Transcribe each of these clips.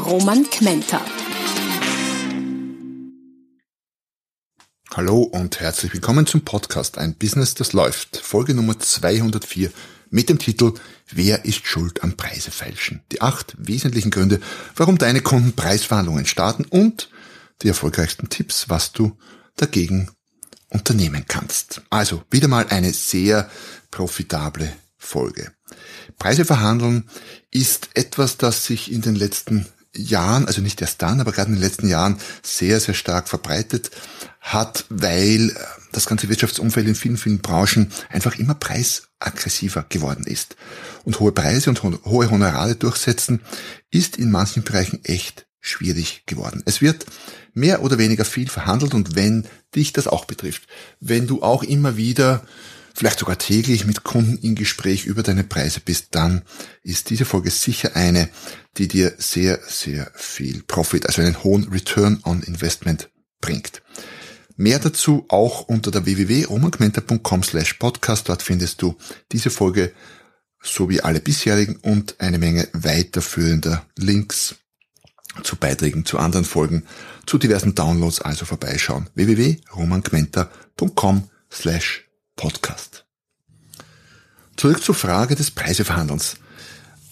Roman Kmenter. Hallo und herzlich willkommen zum Podcast Ein Business, das läuft. Folge Nummer 204 mit dem Titel Wer ist schuld am Preisefälschen? Die acht wesentlichen Gründe, warum deine Kunden Preisverhandlungen starten und die erfolgreichsten Tipps, was du dagegen unternehmen kannst. Also wieder mal eine sehr profitable Folge. Preise verhandeln ist etwas, das sich in den letzten Jahren, also nicht erst dann, aber gerade in den letzten Jahren sehr, sehr stark verbreitet hat, weil das ganze Wirtschaftsumfeld in vielen, vielen Branchen einfach immer preisaggressiver geworden ist. Und hohe Preise und hohe Honorare durchsetzen ist in manchen Bereichen echt schwierig geworden. Es wird mehr oder weniger viel verhandelt und wenn dich das auch betrifft, wenn du auch immer wieder vielleicht sogar täglich mit Kunden in Gespräch über deine Preise bist, dann ist diese Folge sicher eine, die dir sehr, sehr viel Profit, also einen hohen Return on Investment bringt. Mehr dazu auch unter der www.romangmenta.com slash podcast. Dort findest du diese Folge sowie alle bisherigen und eine Menge weiterführender Links zu Beiträgen zu anderen Folgen, zu diversen Downloads also vorbeischauen. www.romangmenta.com slash podcast. Zurück zur Frage des Preiseverhandelns.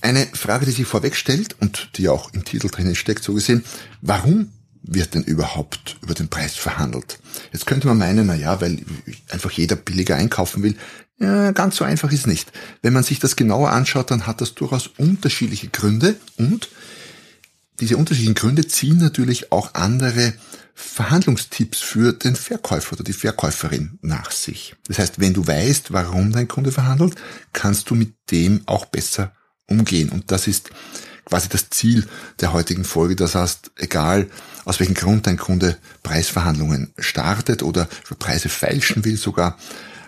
Eine Frage, die sich vorweg stellt und die auch im Titel drinnen steckt, so gesehen, warum wird denn überhaupt über den Preis verhandelt? Jetzt könnte man meinen, na ja, weil einfach jeder billiger einkaufen will. Ja, ganz so einfach ist nicht. Wenn man sich das genauer anschaut, dann hat das durchaus unterschiedliche Gründe und diese unterschiedlichen Gründe ziehen natürlich auch andere Verhandlungstipps für den Verkäufer oder die Verkäuferin nach sich. Das heißt, wenn du weißt, warum dein Kunde verhandelt, kannst du mit dem auch besser umgehen. Und das ist quasi das Ziel der heutigen Folge. Das heißt, egal aus welchem Grund dein Kunde Preisverhandlungen startet oder für Preise feilschen will sogar,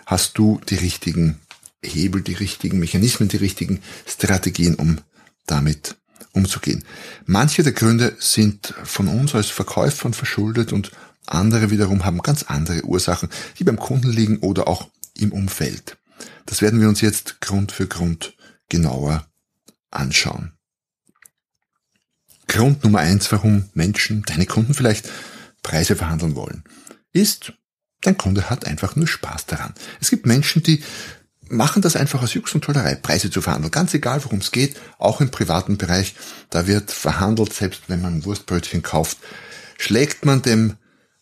hast du die richtigen Hebel, die richtigen Mechanismen, die richtigen Strategien, um damit umzugehen. Manche der Gründe sind von uns als Verkäufern verschuldet und andere wiederum haben ganz andere Ursachen, die beim Kunden liegen oder auch im Umfeld. Das werden wir uns jetzt Grund für Grund genauer anschauen. Grund Nummer eins, warum Menschen, deine Kunden vielleicht Preise verhandeln wollen, ist, dein Kunde hat einfach nur Spaß daran. Es gibt Menschen, die machen das einfach aus Jux und Tollerei, Preise zu verhandeln. Ganz egal, worum es geht, auch im privaten Bereich, da wird verhandelt, selbst wenn man Wurstbrötchen kauft, schlägt man dem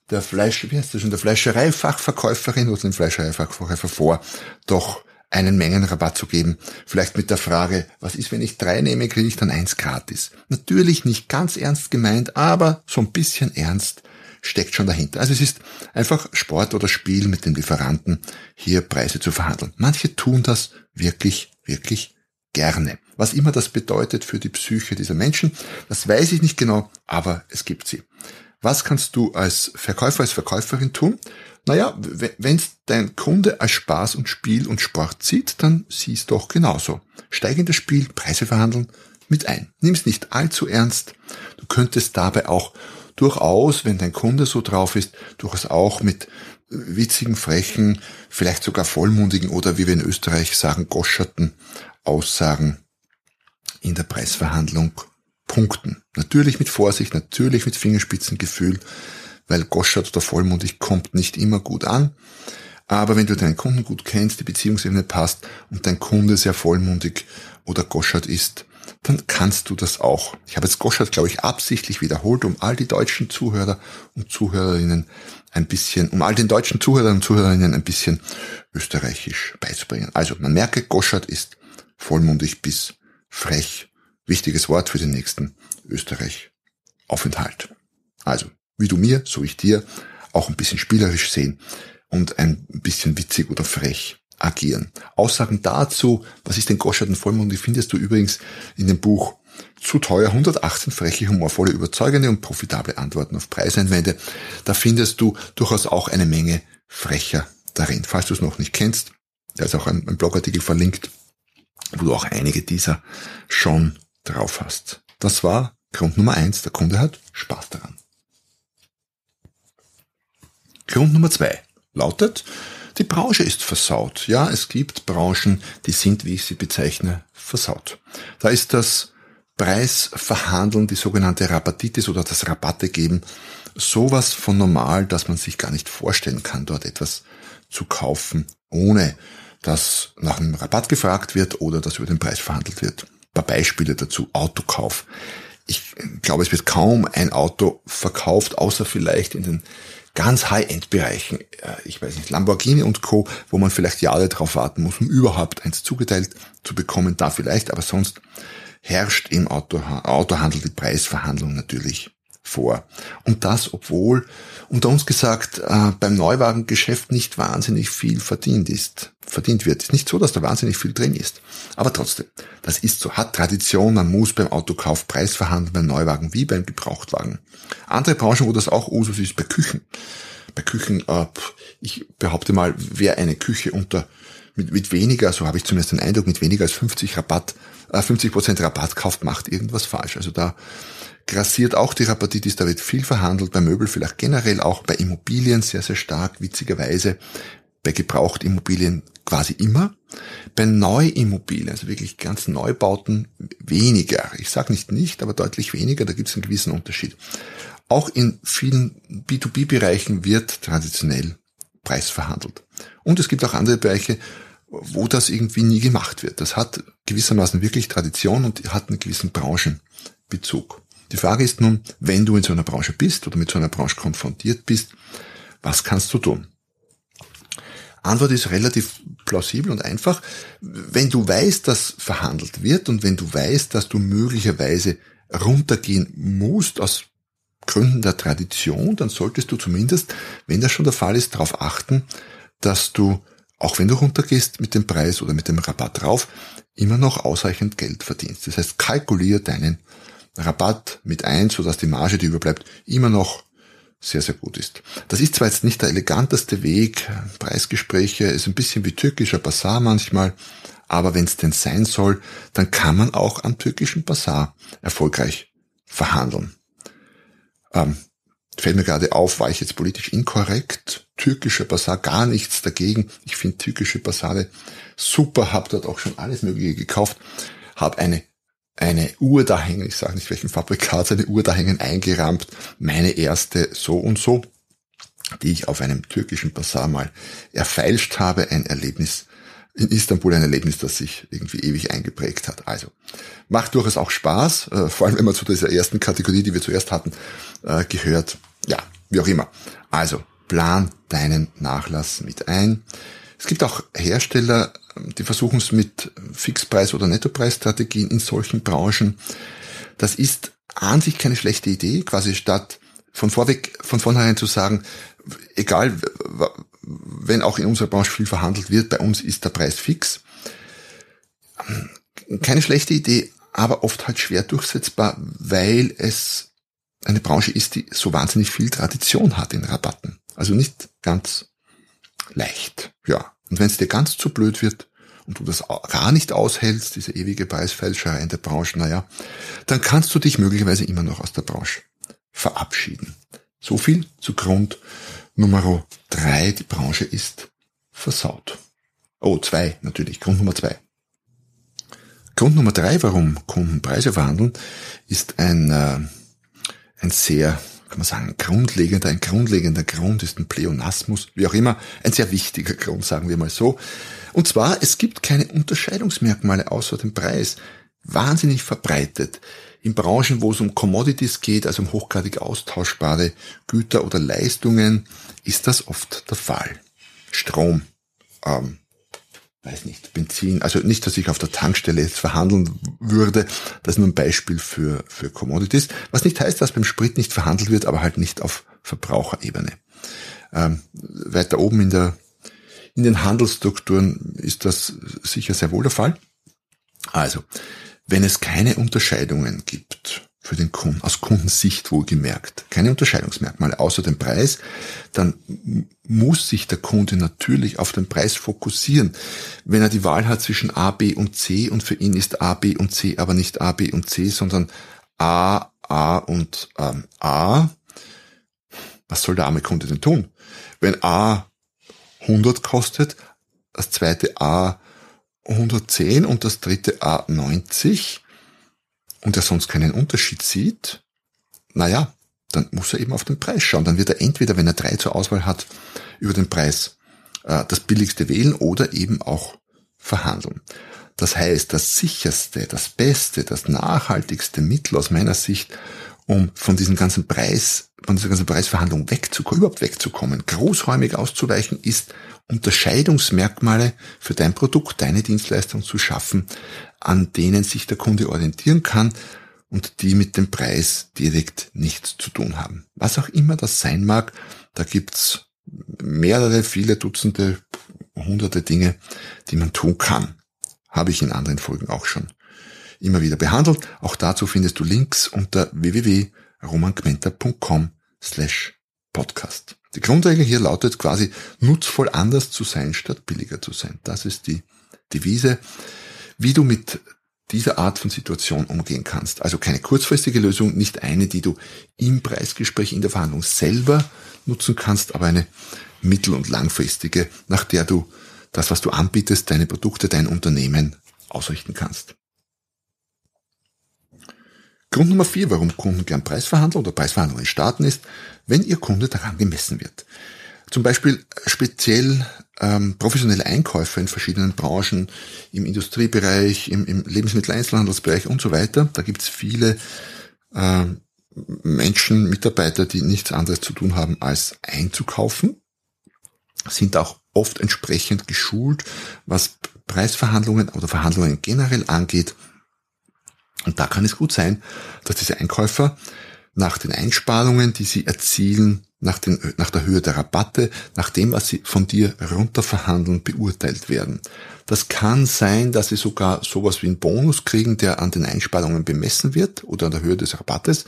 der Fleisch, wie heißt das schon, der Fleischereifachverkäuferin oder dem Fleischereifachverkäufer vor, doch einen Mengenrabatt zu geben. Vielleicht mit der Frage, was ist, wenn ich drei nehme, kriege ich dann eins gratis. Natürlich nicht ganz ernst gemeint, aber so ein bisschen ernst steckt schon dahinter. Also es ist einfach Sport oder Spiel mit den Lieferanten, hier Preise zu verhandeln. Manche tun das wirklich, wirklich gerne. Was immer das bedeutet für die Psyche dieser Menschen, das weiß ich nicht genau, aber es gibt sie. Was kannst du als Verkäufer, als Verkäuferin tun? Naja, wenn dein Kunde als Spaß und Spiel und Sport sieht, dann siehst doch genauso. Steig in das Spiel, Preise verhandeln mit ein. Nimm es nicht allzu ernst. Du könntest dabei auch durchaus, wenn dein Kunde so drauf ist, durchaus auch mit witzigen, frechen, vielleicht sogar vollmundigen oder wie wir in Österreich sagen, goscherten Aussagen in der Preisverhandlung punkten. Natürlich mit Vorsicht, natürlich mit Fingerspitzengefühl, weil goschert oder vollmundig kommt nicht immer gut an. Aber wenn du deinen Kunden gut kennst, die Beziehungsebene passt und dein Kunde sehr vollmundig oder goschert ist, dann kannst du das auch. Ich habe jetzt Goschert, glaube ich, absichtlich wiederholt, um all die deutschen Zuhörer und Zuhörerinnen ein bisschen, um all den deutschen Zuhörern und Zuhörerinnen ein bisschen österreichisch beizubringen. Also man merke, Goschert ist vollmundig bis frech. Wichtiges Wort für den nächsten Österreich-Aufenthalt. Also, wie du mir, so ich dir, auch ein bisschen spielerisch sehen und ein bisschen witzig oder frech agieren. Aussagen dazu, was ist denn Goschert und Vollmond, die findest du übrigens in dem Buch zu teuer 118 freche, humorvolle, überzeugende und profitable Antworten auf Preiseinwände. Da findest du durchaus auch eine Menge frecher darin. Falls du es noch nicht kennst, da ist auch ein, ein Blogartikel verlinkt, wo du auch einige dieser schon drauf hast. Das war Grund Nummer eins. Der Kunde hat Spaß daran. Grund Nummer zwei lautet, die Branche ist versaut. Ja, es gibt Branchen, die sind, wie ich sie bezeichne, versaut. Da ist das Preisverhandeln, die sogenannte Rabatitis oder das Rabatte geben, sowas von normal, dass man sich gar nicht vorstellen kann, dort etwas zu kaufen, ohne dass nach einem Rabatt gefragt wird oder dass über den Preis verhandelt wird. Ein paar Beispiele dazu. Autokauf. Ich glaube, es wird kaum ein Auto verkauft, außer vielleicht in den ganz High-End-Bereichen, äh, ich weiß nicht, Lamborghini und Co., wo man vielleicht Jahre drauf warten muss, um überhaupt eins zugeteilt zu bekommen, da vielleicht, aber sonst herrscht im Auto, Autohandel die Preisverhandlung natürlich vor. Und das, obwohl unter uns gesagt äh, beim Neuwagengeschäft nicht wahnsinnig viel verdient ist, verdient wird. Ist nicht so, dass da wahnsinnig viel drin ist. Aber trotzdem, das ist so, hat Tradition, man muss beim Autokauf Preis verhandeln, beim Neuwagen wie beim Gebrauchtwagen. Andere Branchen, wo das auch Usus ist, bei Küchen. Bei Küchen, äh, ich behaupte mal, wer eine Küche unter mit, mit weniger, so habe ich zumindest den Eindruck, mit weniger als 50 Rabatt, äh, 50 Prozent Rabatt kauft, macht irgendwas falsch. Also da grassiert auch die Rapatitis, da wird viel verhandelt, bei Möbel vielleicht generell auch, bei Immobilien sehr, sehr stark, witzigerweise, bei Gebrauchtimmobilien quasi immer, bei Neuimmobilien, also wirklich ganz Neubauten, weniger. Ich sage nicht nicht, aber deutlich weniger, da gibt es einen gewissen Unterschied. Auch in vielen B2B-Bereichen wird traditionell Preis verhandelt. Und es gibt auch andere Bereiche, wo das irgendwie nie gemacht wird. Das hat gewissermaßen wirklich Tradition und hat einen gewissen Branchenbezug. Die Frage ist nun, wenn du in so einer Branche bist oder mit so einer Branche konfrontiert bist, was kannst du tun? Antwort ist relativ plausibel und einfach. Wenn du weißt, dass verhandelt wird und wenn du weißt, dass du möglicherweise runtergehen musst aus Gründen der Tradition, dann solltest du zumindest, wenn das schon der Fall ist, darauf achten, dass du, auch wenn du runtergehst mit dem Preis oder mit dem Rabatt drauf, immer noch ausreichend Geld verdienst. Das heißt, kalkulier deinen Rabatt mit ein, sodass die Marge, die überbleibt, immer noch sehr, sehr gut ist. Das ist zwar jetzt nicht der eleganteste Weg, Preisgespräche ist ein bisschen wie türkischer Bazar manchmal, aber wenn es denn sein soll, dann kann man auch am türkischen Bazar erfolgreich verhandeln. Ähm, fällt mir gerade auf, war ich jetzt politisch inkorrekt? Türkischer Bazar, gar nichts dagegen. Ich finde türkische Basare super, habe dort auch schon alles Mögliche gekauft, habe eine eine Uhr da hängen, ich sage nicht welchen Fabrikat, eine Uhr da hängen eingerahmt, meine erste so und so, die ich auf einem türkischen Bazar mal erfeilscht habe, ein Erlebnis in Istanbul, ein Erlebnis, das sich irgendwie ewig eingeprägt hat. Also macht durchaus auch Spaß, äh, vor allem wenn man zu dieser ersten Kategorie, die wir zuerst hatten, äh, gehört. Ja, wie auch immer. Also plan deinen Nachlass mit ein. Es gibt auch Hersteller, die versuchen es mit Fixpreis- oder Nettopreisstrategien in solchen Branchen. Das ist an sich keine schlechte Idee, quasi statt von vorweg, von vornherein zu sagen, egal, wenn auch in unserer Branche viel verhandelt wird, bei uns ist der Preis fix. Keine schlechte Idee, aber oft halt schwer durchsetzbar, weil es eine Branche ist, die so wahnsinnig viel Tradition hat in Rabatten. Also nicht ganz leicht. Ja. Und wenn es dir ganz zu blöd wird und du das gar nicht aushältst, diese ewige Preisfälscherei in der Branche, naja, dann kannst du dich möglicherweise immer noch aus der Branche verabschieden. So viel zu Grund Nummer drei. Die Branche ist versaut. Oh, zwei natürlich. Grund Nummer zwei. Grund Nummer drei, warum Kunden Preise verhandeln, ist ein, äh, ein sehr kann man sagen, grundlegender, ein grundlegender Grund ist ein Pleonasmus, wie auch immer, ein sehr wichtiger Grund, sagen wir mal so. Und zwar, es gibt keine Unterscheidungsmerkmale außer dem Preis. Wahnsinnig verbreitet. In Branchen, wo es um Commodities geht, also um hochgradig austauschbare Güter oder Leistungen, ist das oft der Fall. Strom, ähm, weiß nicht, Benzin, also nicht, dass ich auf der Tankstelle jetzt verhandeln würde, das ist nur ein Beispiel für, für Commodities, was nicht heißt, dass beim Sprit nicht verhandelt wird, aber halt nicht auf Verbraucherebene. Ähm, weiter oben in der, in den Handelsstrukturen ist das sicher sehr wohl der Fall. Also, wenn es keine Unterscheidungen gibt für den Kunden, aus Kundensicht wohlgemerkt, keine Unterscheidungsmerkmale außer dem Preis, dann muss sich der Kunde natürlich auf den Preis fokussieren. Wenn er die Wahl hat zwischen A, B und C und für ihn ist A, B und C aber nicht A, B und C, sondern A, A und ähm, A, was soll der arme Kunde denn tun? Wenn A 100 kostet, das zweite A 110 und das dritte A 90 und er sonst keinen Unterschied sieht, naja, dann muss er eben auf den Preis schauen. Dann wird er entweder, wenn er drei zur Auswahl hat, über den Preis äh, das billigste wählen oder eben auch verhandeln. Das heißt, das sicherste, das beste, das nachhaltigste Mittel aus meiner Sicht, um von diesem ganzen Preis, von dieser ganzen Preisverhandlung wegzukommen, überhaupt wegzukommen, großräumig auszuweichen, ist Unterscheidungsmerkmale für dein Produkt, deine Dienstleistung zu schaffen, an denen sich der Kunde orientieren kann und die mit dem Preis direkt nichts zu tun haben. Was auch immer das sein mag, da gibt's mehrere, viele Dutzende, hunderte Dinge, die man tun kann. Habe ich in anderen Folgen auch schon immer wieder behandelt. Auch dazu findest du Links unter www.romangmenta.com slash podcast. Die Grundregel hier lautet quasi, nutzvoll anders zu sein, statt billiger zu sein. Das ist die Devise, wie du mit dieser Art von Situation umgehen kannst. Also keine kurzfristige Lösung, nicht eine, die du im Preisgespräch in der Verhandlung selber nutzen kannst, aber eine mittel- und langfristige, nach der du das, was du anbietest, deine Produkte, dein Unternehmen ausrichten kannst. Grund Nummer vier, warum Kunden gern Preisverhandlungen oder Preisverhandlungen starten, ist, wenn ihr Kunde daran gemessen wird. Zum Beispiel speziell ähm, professionelle Einkäufer in verschiedenen Branchen, im Industriebereich, im, im Lebensmitteleinzelhandelsbereich und so weiter. Da gibt's viele äh, Menschen, Mitarbeiter, die nichts anderes zu tun haben, als einzukaufen, sind auch oft entsprechend geschult, was Preisverhandlungen oder Verhandlungen generell angeht und da kann es gut sein, dass diese Einkäufer nach den Einsparungen, die sie erzielen, nach, den, nach der Höhe der Rabatte, nach dem, was sie von dir runterverhandeln, beurteilt werden. Das kann sein, dass sie sogar sowas wie einen Bonus kriegen, der an den Einsparungen bemessen wird oder an der Höhe des Rabattes.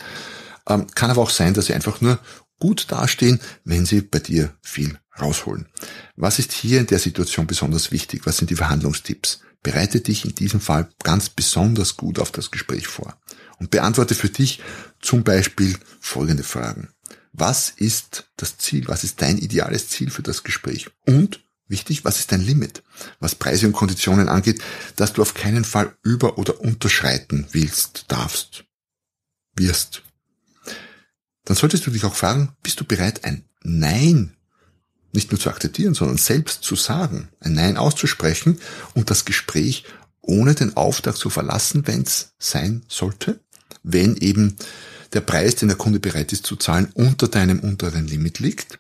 Ähm, kann aber auch sein, dass sie einfach nur gut dastehen, wenn sie bei dir viel rausholen. Was ist hier in der Situation besonders wichtig? Was sind die Verhandlungstipps? Bereite dich in diesem Fall ganz besonders gut auf das Gespräch vor und beantworte für dich zum Beispiel folgende Fragen. Was ist das Ziel? Was ist dein ideales Ziel für das Gespräch? Und wichtig, was ist dein Limit? Was Preise und Konditionen angeht, dass du auf keinen Fall über- oder unterschreiten willst, darfst, wirst. Dann solltest du dich auch fragen, bist du bereit, ein Nein nicht nur zu akzeptieren, sondern selbst zu sagen, ein Nein auszusprechen und das Gespräch ohne den Auftrag zu verlassen, wenn es sein sollte, wenn eben der Preis, den der Kunde bereit ist zu zahlen, unter deinem unteren Limit liegt.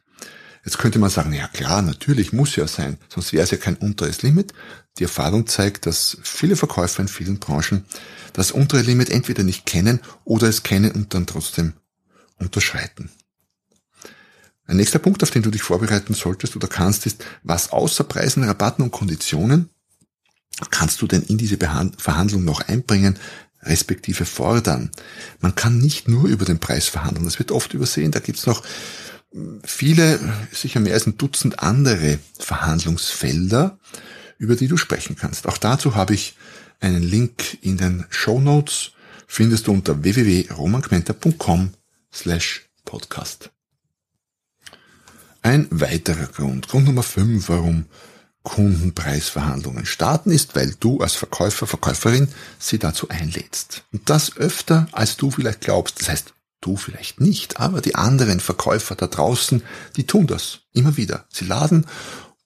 Jetzt könnte man sagen, ja klar, natürlich muss ja sein, sonst wäre es ja kein unteres Limit. Die Erfahrung zeigt, dass viele Verkäufer in vielen Branchen das untere Limit entweder nicht kennen oder es kennen und dann trotzdem unterschreiten. Ein nächster Punkt, auf den du dich vorbereiten solltest oder kannst, ist, was außer Preisen, Rabatten und Konditionen kannst du denn in diese Verhandlung noch einbringen, respektive fordern. Man kann nicht nur über den Preis verhandeln, das wird oft übersehen. Da gibt's noch viele, sicher mehr als ein Dutzend andere Verhandlungsfelder, über die du sprechen kannst. Auch dazu habe ich einen Link in den Show Notes, findest du unter www.romanquenter.com slash podcast. Ein weiterer Grund, Grund Nummer 5, warum Kundenpreisverhandlungen starten, ist, weil du als Verkäufer, Verkäuferin sie dazu einlädst. Und das öfter, als du vielleicht glaubst. Das heißt, du vielleicht nicht, aber die anderen Verkäufer da draußen, die tun das immer wieder. Sie laden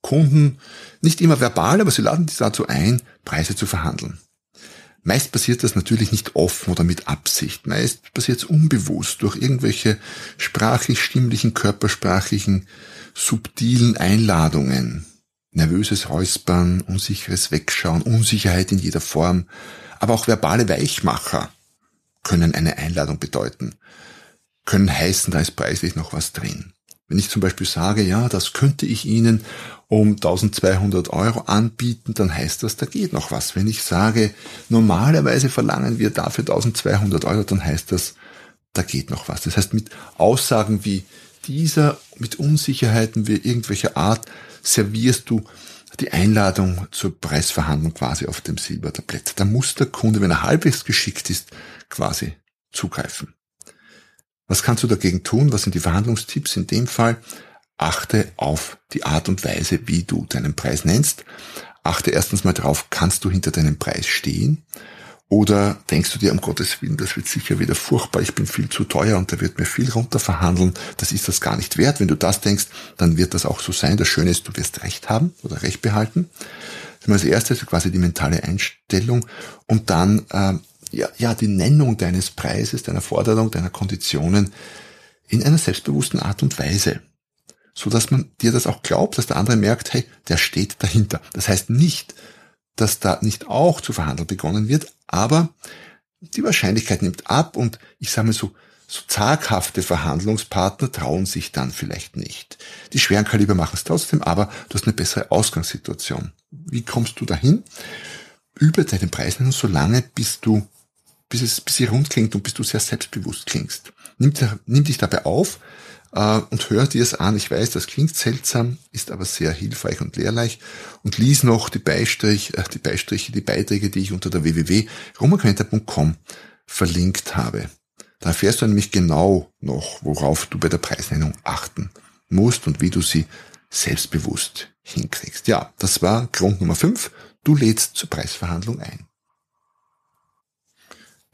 Kunden nicht immer verbal, aber sie laden die dazu ein, Preise zu verhandeln. Meist passiert das natürlich nicht offen oder mit Absicht. Meist passiert es unbewusst durch irgendwelche sprachlich-stimmlichen, körpersprachlichen, subtilen Einladungen. Nervöses Räuspern, unsicheres Wegschauen, Unsicherheit in jeder Form, aber auch verbale Weichmacher können eine Einladung bedeuten, können heißen, da ist preislich noch was drin. Wenn ich zum Beispiel sage, ja, das könnte ich Ihnen um 1200 Euro anbieten, dann heißt das, da geht noch was. Wenn ich sage, normalerweise verlangen wir dafür 1200 Euro, dann heißt das, da geht noch was. Das heißt, mit Aussagen wie dieser, mit Unsicherheiten wie irgendwelcher Art, servierst du die Einladung zur Preisverhandlung quasi auf dem Silbertablett. Da muss der Kunde, wenn er halbwegs geschickt ist, quasi zugreifen. Was kannst du dagegen tun? Was sind die Verhandlungstipps in dem Fall? Achte auf die Art und Weise, wie du deinen Preis nennst. Achte erstens mal drauf, kannst du hinter deinem Preis stehen? Oder denkst du dir, um Gottes Willen, das wird sicher wieder furchtbar, ich bin viel zu teuer und da wird mir viel runter verhandeln, das ist das gar nicht wert. Wenn du das denkst, dann wird das auch so sein. Das Schöne ist, du wirst Recht haben oder Recht behalten. Das ist mal das Erste, also quasi die mentale Einstellung und dann äh, ja, ja, die Nennung deines Preises, deiner Forderung, deiner Konditionen in einer selbstbewussten Art und Weise so dass man dir das auch glaubt, dass der andere merkt, hey, der steht dahinter. Das heißt nicht, dass da nicht auch zu verhandeln begonnen wird, aber die Wahrscheinlichkeit nimmt ab und ich sage mal so, so zaghafte Verhandlungspartner trauen sich dann vielleicht nicht. Die schweren Kaliber machen es trotzdem, aber du hast eine bessere Ausgangssituation. Wie kommst du dahin? Über deinen Preisnennung so lange, bis du, bis es, bis sie rund klingt und bis du sehr selbstbewusst klingst. Nimm, nimm dich dabei auf, äh, und hör dir es an. Ich weiß, das klingt seltsam, ist aber sehr hilfreich und lehrreich. Und lies noch die, Beistrich, äh, die Beistriche, die Beiträge, die ich unter der www.romanquenter.com verlinkt habe. Da erfährst du nämlich genau noch, worauf du bei der Preisnennung achten musst und wie du sie selbstbewusst hinkriegst. Ja, das war Grund Nummer 5. Du lädst zur Preisverhandlung ein.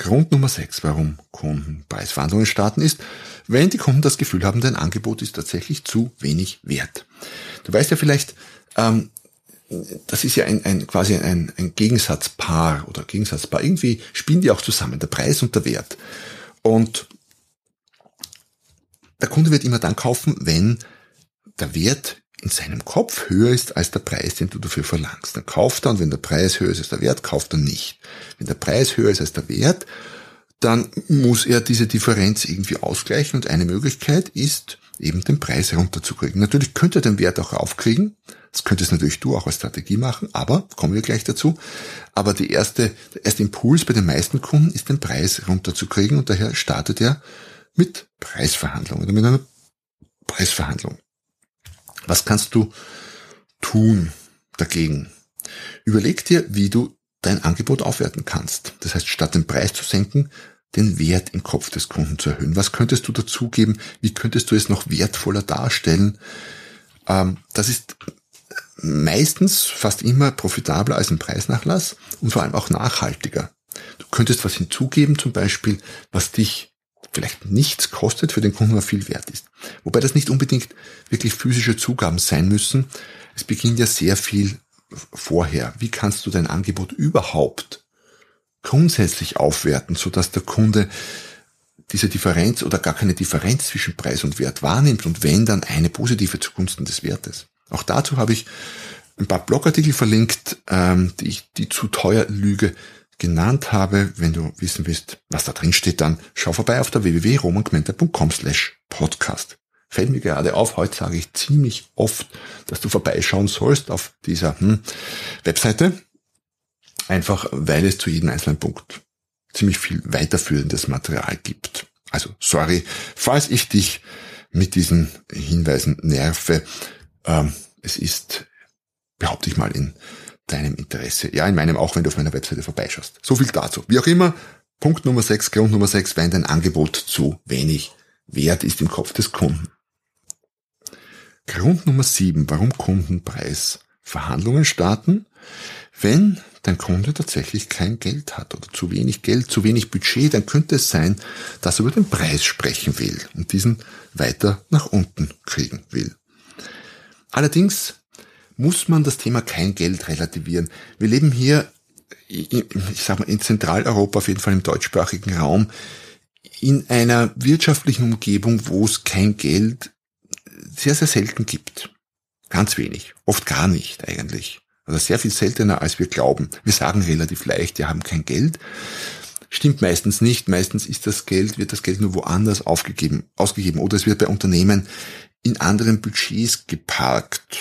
Grund Nummer 6, warum Kunden Preisverhandlungen starten, ist, wenn die Kunden das Gefühl haben, dein Angebot ist tatsächlich zu wenig wert. Du weißt ja vielleicht, ähm, das ist ja ein, ein quasi ein, ein Gegensatzpaar oder Gegensatzpaar. Irgendwie spielen die auch zusammen, der Preis und der Wert. Und der Kunde wird immer dann kaufen, wenn der Wert in seinem Kopf höher ist als der Preis, den du dafür verlangst. Dann kauft er und wenn der Preis höher ist als der Wert, kauft er nicht. Wenn der Preis höher ist als der Wert, dann muss er diese Differenz irgendwie ausgleichen und eine Möglichkeit ist, eben den Preis runterzukriegen. Natürlich könnte er den Wert auch raufkriegen. Das könntest natürlich du auch als Strategie machen, aber kommen wir gleich dazu. Aber die erste, der erste Impuls bei den meisten Kunden ist, den Preis runterzukriegen und daher startet er mit Preisverhandlungen oder mit einer Preisverhandlung. Was kannst du tun dagegen? Überleg dir, wie du dein Angebot aufwerten kannst. Das heißt, statt den Preis zu senken, den Wert im Kopf des Kunden zu erhöhen. Was könntest du dazugeben? Wie könntest du es noch wertvoller darstellen? Ähm, das ist meistens fast immer profitabler als ein Preisnachlass und vor allem auch nachhaltiger. Du könntest was hinzugeben, zum Beispiel, was dich vielleicht nichts kostet, für den Kunden aber viel wert ist. Wobei das nicht unbedingt wirklich physische Zugaben sein müssen. Es beginnt ja sehr viel vorher. Wie kannst du dein Angebot überhaupt grundsätzlich aufwerten, sodass der Kunde diese Differenz oder gar keine Differenz zwischen Preis und Wert wahrnimmt und wenn dann eine positive zugunsten des Wertes. Auch dazu habe ich ein paar Blogartikel verlinkt, ähm, die ich die zu teuer Lüge genannt habe. Wenn du wissen willst, was da drin steht, dann schau vorbei auf der www.romangmenta.com slash podcast. Fällt mir gerade auf, heute sage ich ziemlich oft, dass du vorbeischauen sollst auf dieser hm, Webseite. Einfach, weil es zu jedem einzelnen Punkt ziemlich viel weiterführendes Material gibt. Also, sorry, falls ich dich mit diesen Hinweisen nerve. Ähm, es ist, behaupte ich mal, in deinem Interesse. Ja, in meinem auch, wenn du auf meiner Webseite vorbeischaust. So viel dazu. Wie auch immer, Punkt Nummer 6, Grund Nummer 6, wenn dein Angebot zu wenig wert ist im Kopf des Kunden. Grund Nummer 7, warum Kundenpreisverhandlungen starten, wenn dein Kunde tatsächlich kein Geld hat oder zu wenig Geld, zu wenig Budget, dann könnte es sein, dass er über den Preis sprechen will und diesen weiter nach unten kriegen will. Allerdings muss man das Thema kein Geld relativieren. Wir leben hier, ich sag mal, in Zentraleuropa, auf jeden Fall im deutschsprachigen Raum, in einer wirtschaftlichen Umgebung, wo es kein Geld sehr, sehr selten gibt. Ganz wenig. Oft gar nicht eigentlich. Also sehr viel seltener, als wir glauben. Wir sagen relativ leicht, wir haben kein Geld. Stimmt meistens nicht. Meistens ist das Geld, wird das Geld nur woanders aufgegeben, ausgegeben oder es wird bei Unternehmen in anderen Budgets geparkt.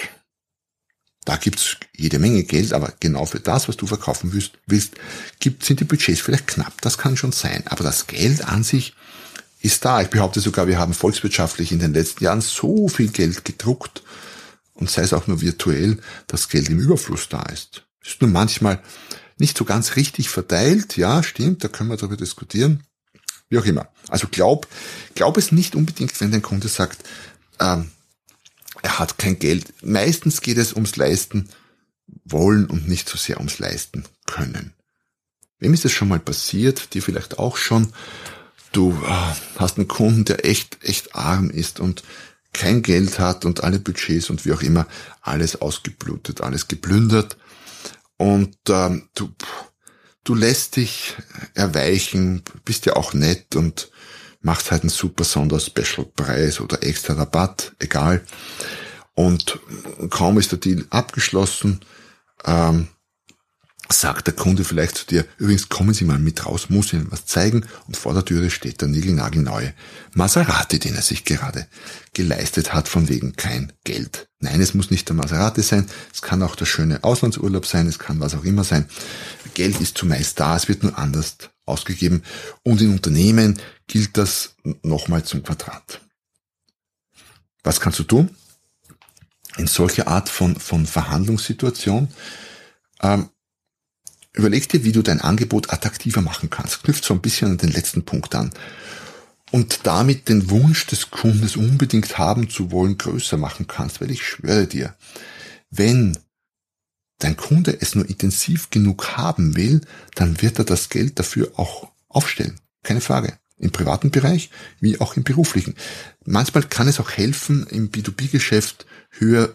Da gibt's jede Menge Geld, aber genau für das, was du verkaufen willst, willst gibt, sind die Budgets vielleicht knapp. Das kann schon sein. Aber das Geld an sich ist da. Ich behaupte sogar, wir haben volkswirtschaftlich in den letzten Jahren so viel Geld gedruckt und sei es auch nur virtuell, dass Geld im Überfluss da ist. Ist nur manchmal nicht so ganz richtig verteilt. Ja, stimmt, da können wir darüber diskutieren. Wie auch immer. Also glaub, glaub es nicht unbedingt, wenn dein Kunde sagt, ähm, hat kein Geld. Meistens geht es ums Leisten wollen und nicht so sehr ums Leisten können. Wem ist das schon mal passiert? Dir vielleicht auch schon. Du äh, hast einen Kunden, der echt, echt arm ist und kein Geld hat und alle Budgets und wie auch immer alles ausgeblutet, alles geplündert. Und ähm, du, du lässt dich erweichen, bist ja auch nett und machst halt einen super Sonder-Special-Preis oder extra Rabatt, egal. Und kaum ist der Deal abgeschlossen, ähm, sagt der Kunde vielleicht zu dir, übrigens kommen Sie mal mit raus, muss Ihnen was zeigen und vor der Türe steht der niegelnagelneue Maserati, den er sich gerade geleistet hat, von wegen kein Geld. Nein, es muss nicht der Maserati sein, es kann auch der schöne Auslandsurlaub sein, es kann was auch immer sein. Geld ist zumeist da, es wird nur anders ausgegeben und in Unternehmen gilt das nochmal zum Quadrat. Was kannst du tun? In solcher Art von, von Verhandlungssituation ähm, Überleg dir, wie du dein Angebot attraktiver machen kannst. Knüpft so ein bisschen an den letzten Punkt an. Und damit den Wunsch des Kundes unbedingt haben zu wollen größer machen kannst, weil ich schwöre dir, wenn dein Kunde es nur intensiv genug haben will, dann wird er das Geld dafür auch aufstellen. Keine Frage. Im privaten Bereich wie auch im beruflichen. Manchmal kann es auch helfen, im B2B-Geschäft höher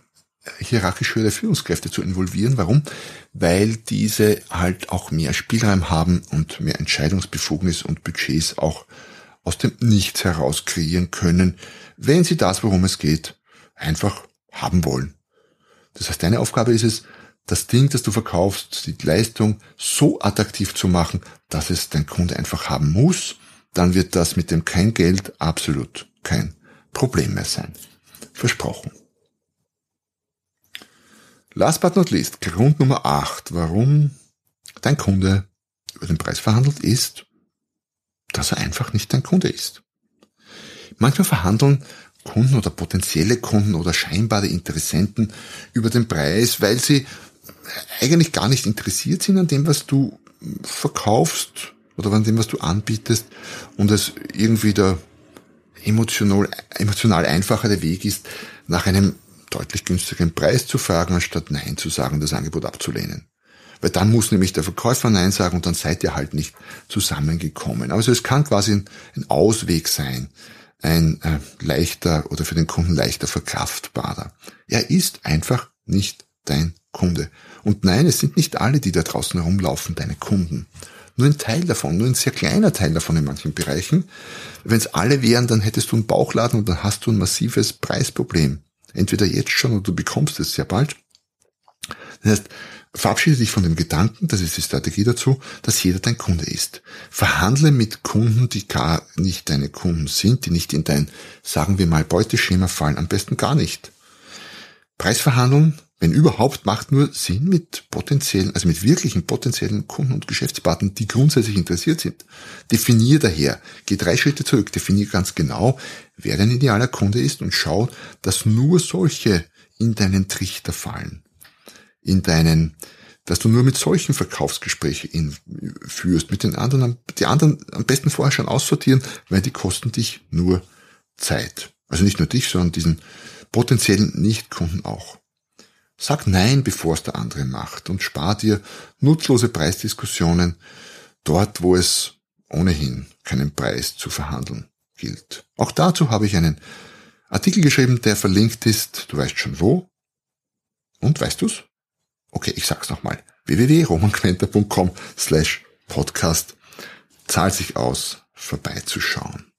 hierarchisch höhere Führungskräfte zu involvieren. Warum? Weil diese halt auch mehr Spielraum haben und mehr Entscheidungsbefugnis und Budgets auch aus dem Nichts heraus kreieren können, wenn sie das, worum es geht, einfach haben wollen. Das heißt, deine Aufgabe ist es, das Ding, das du verkaufst, die Leistung so attraktiv zu machen, dass es dein Kunde einfach haben muss, dann wird das mit dem kein Geld absolut kein Problem mehr sein. Versprochen. Last but not least, Grund Nummer 8, warum dein Kunde über den Preis verhandelt, ist, dass er einfach nicht dein Kunde ist. Manchmal verhandeln Kunden oder potenzielle Kunden oder scheinbare Interessenten über den Preis, weil sie eigentlich gar nicht interessiert sind an dem, was du verkaufst oder an dem, was du anbietest und es irgendwie der emotional, emotional einfachere Weg ist, nach einem deutlich günstigeren Preis zu fragen, anstatt Nein zu sagen, das Angebot abzulehnen. Weil dann muss nämlich der Verkäufer Nein sagen und dann seid ihr halt nicht zusammengekommen. Also es kann quasi ein, Ausweg sein, ein äh, leichter oder für den Kunden leichter verkraftbarer. Er ist einfach nicht dein Kunde. Und nein, es sind nicht alle, die da draußen herumlaufen, deine Kunden. Nur ein Teil davon, nur ein sehr kleiner Teil davon in manchen Bereichen. Wenn es alle wären, dann hättest du einen Bauchladen und dann hast du ein massives Preisproblem. Entweder jetzt schon oder du bekommst es sehr bald. Das heißt, verabschiede dich von dem Gedanken, das ist die Strategie dazu, dass jeder dein Kunde ist. Verhandle mit Kunden, die gar nicht deine Kunden sind, die nicht in dein, sagen wir mal, Beuteschema fallen, am besten gar nicht. Preisverhandeln wenn überhaupt, macht nur Sinn mit potenziellen, also mit wirklichen potenziellen Kunden und Geschäftspartnern, die grundsätzlich interessiert sind. Definier daher, geh drei Schritte zurück, definier ganz genau, wer dein idealer Kunde ist und schau, dass nur solche in deinen Trichter fallen. In deinen, dass du nur mit solchen Verkaufsgespräche in, führst, mit den anderen, die anderen am besten vorher schon aussortieren, weil die kosten dich nur Zeit. Also nicht nur dich, sondern diesen potenziellen Nichtkunden auch. Sag Nein, bevor es der andere macht und spar dir nutzlose Preisdiskussionen dort, wo es ohnehin keinen Preis zu verhandeln gilt. Auch dazu habe ich einen Artikel geschrieben, der verlinkt ist, du weißt schon wo. Und weißt du's? Okay, ich sag's nochmal. www.romanquenter.com slash podcast zahlt sich aus, vorbeizuschauen.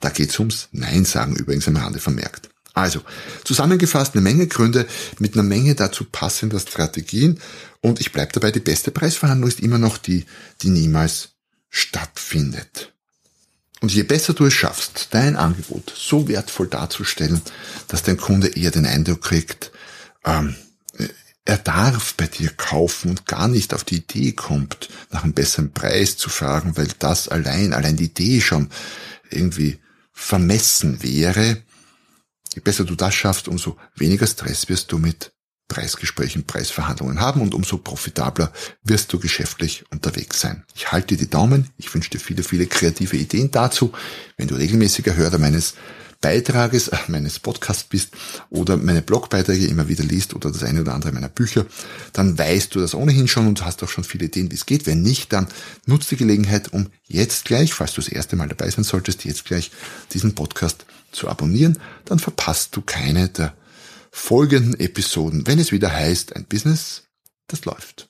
Da geht's ums Nein sagen, übrigens am Rande vermerkt. Also, zusammengefasst eine Menge Gründe mit einer Menge dazu passender Strategien und ich bleibe dabei, die beste Preisverhandlung ist immer noch die, die niemals stattfindet. Und je besser du es schaffst, dein Angebot so wertvoll darzustellen, dass dein Kunde eher den Eindruck kriegt, ähm, er darf bei dir kaufen und gar nicht auf die Idee kommt, nach einem besseren Preis zu fragen, weil das allein, allein die Idee schon irgendwie vermessen wäre. Je besser du das schaffst, umso weniger Stress wirst du mit Preisgesprächen, Preisverhandlungen haben und umso profitabler wirst du geschäftlich unterwegs sein. Ich halte die Daumen, ich wünsche dir viele, viele kreative Ideen dazu. Wenn du regelmäßiger Hörer meines Beitrages, äh, meines Podcasts bist oder meine Blogbeiträge immer wieder liest oder das eine oder andere meiner Bücher, dann weißt du das ohnehin schon und hast auch schon viele Ideen, wie es geht. Wenn nicht, dann nutzt die Gelegenheit, um jetzt gleich, falls du das erste Mal dabei sein solltest, jetzt gleich diesen Podcast zu abonnieren. Dann verpasst du keine der folgenden Episoden, wenn es wieder heißt, ein Business, das läuft.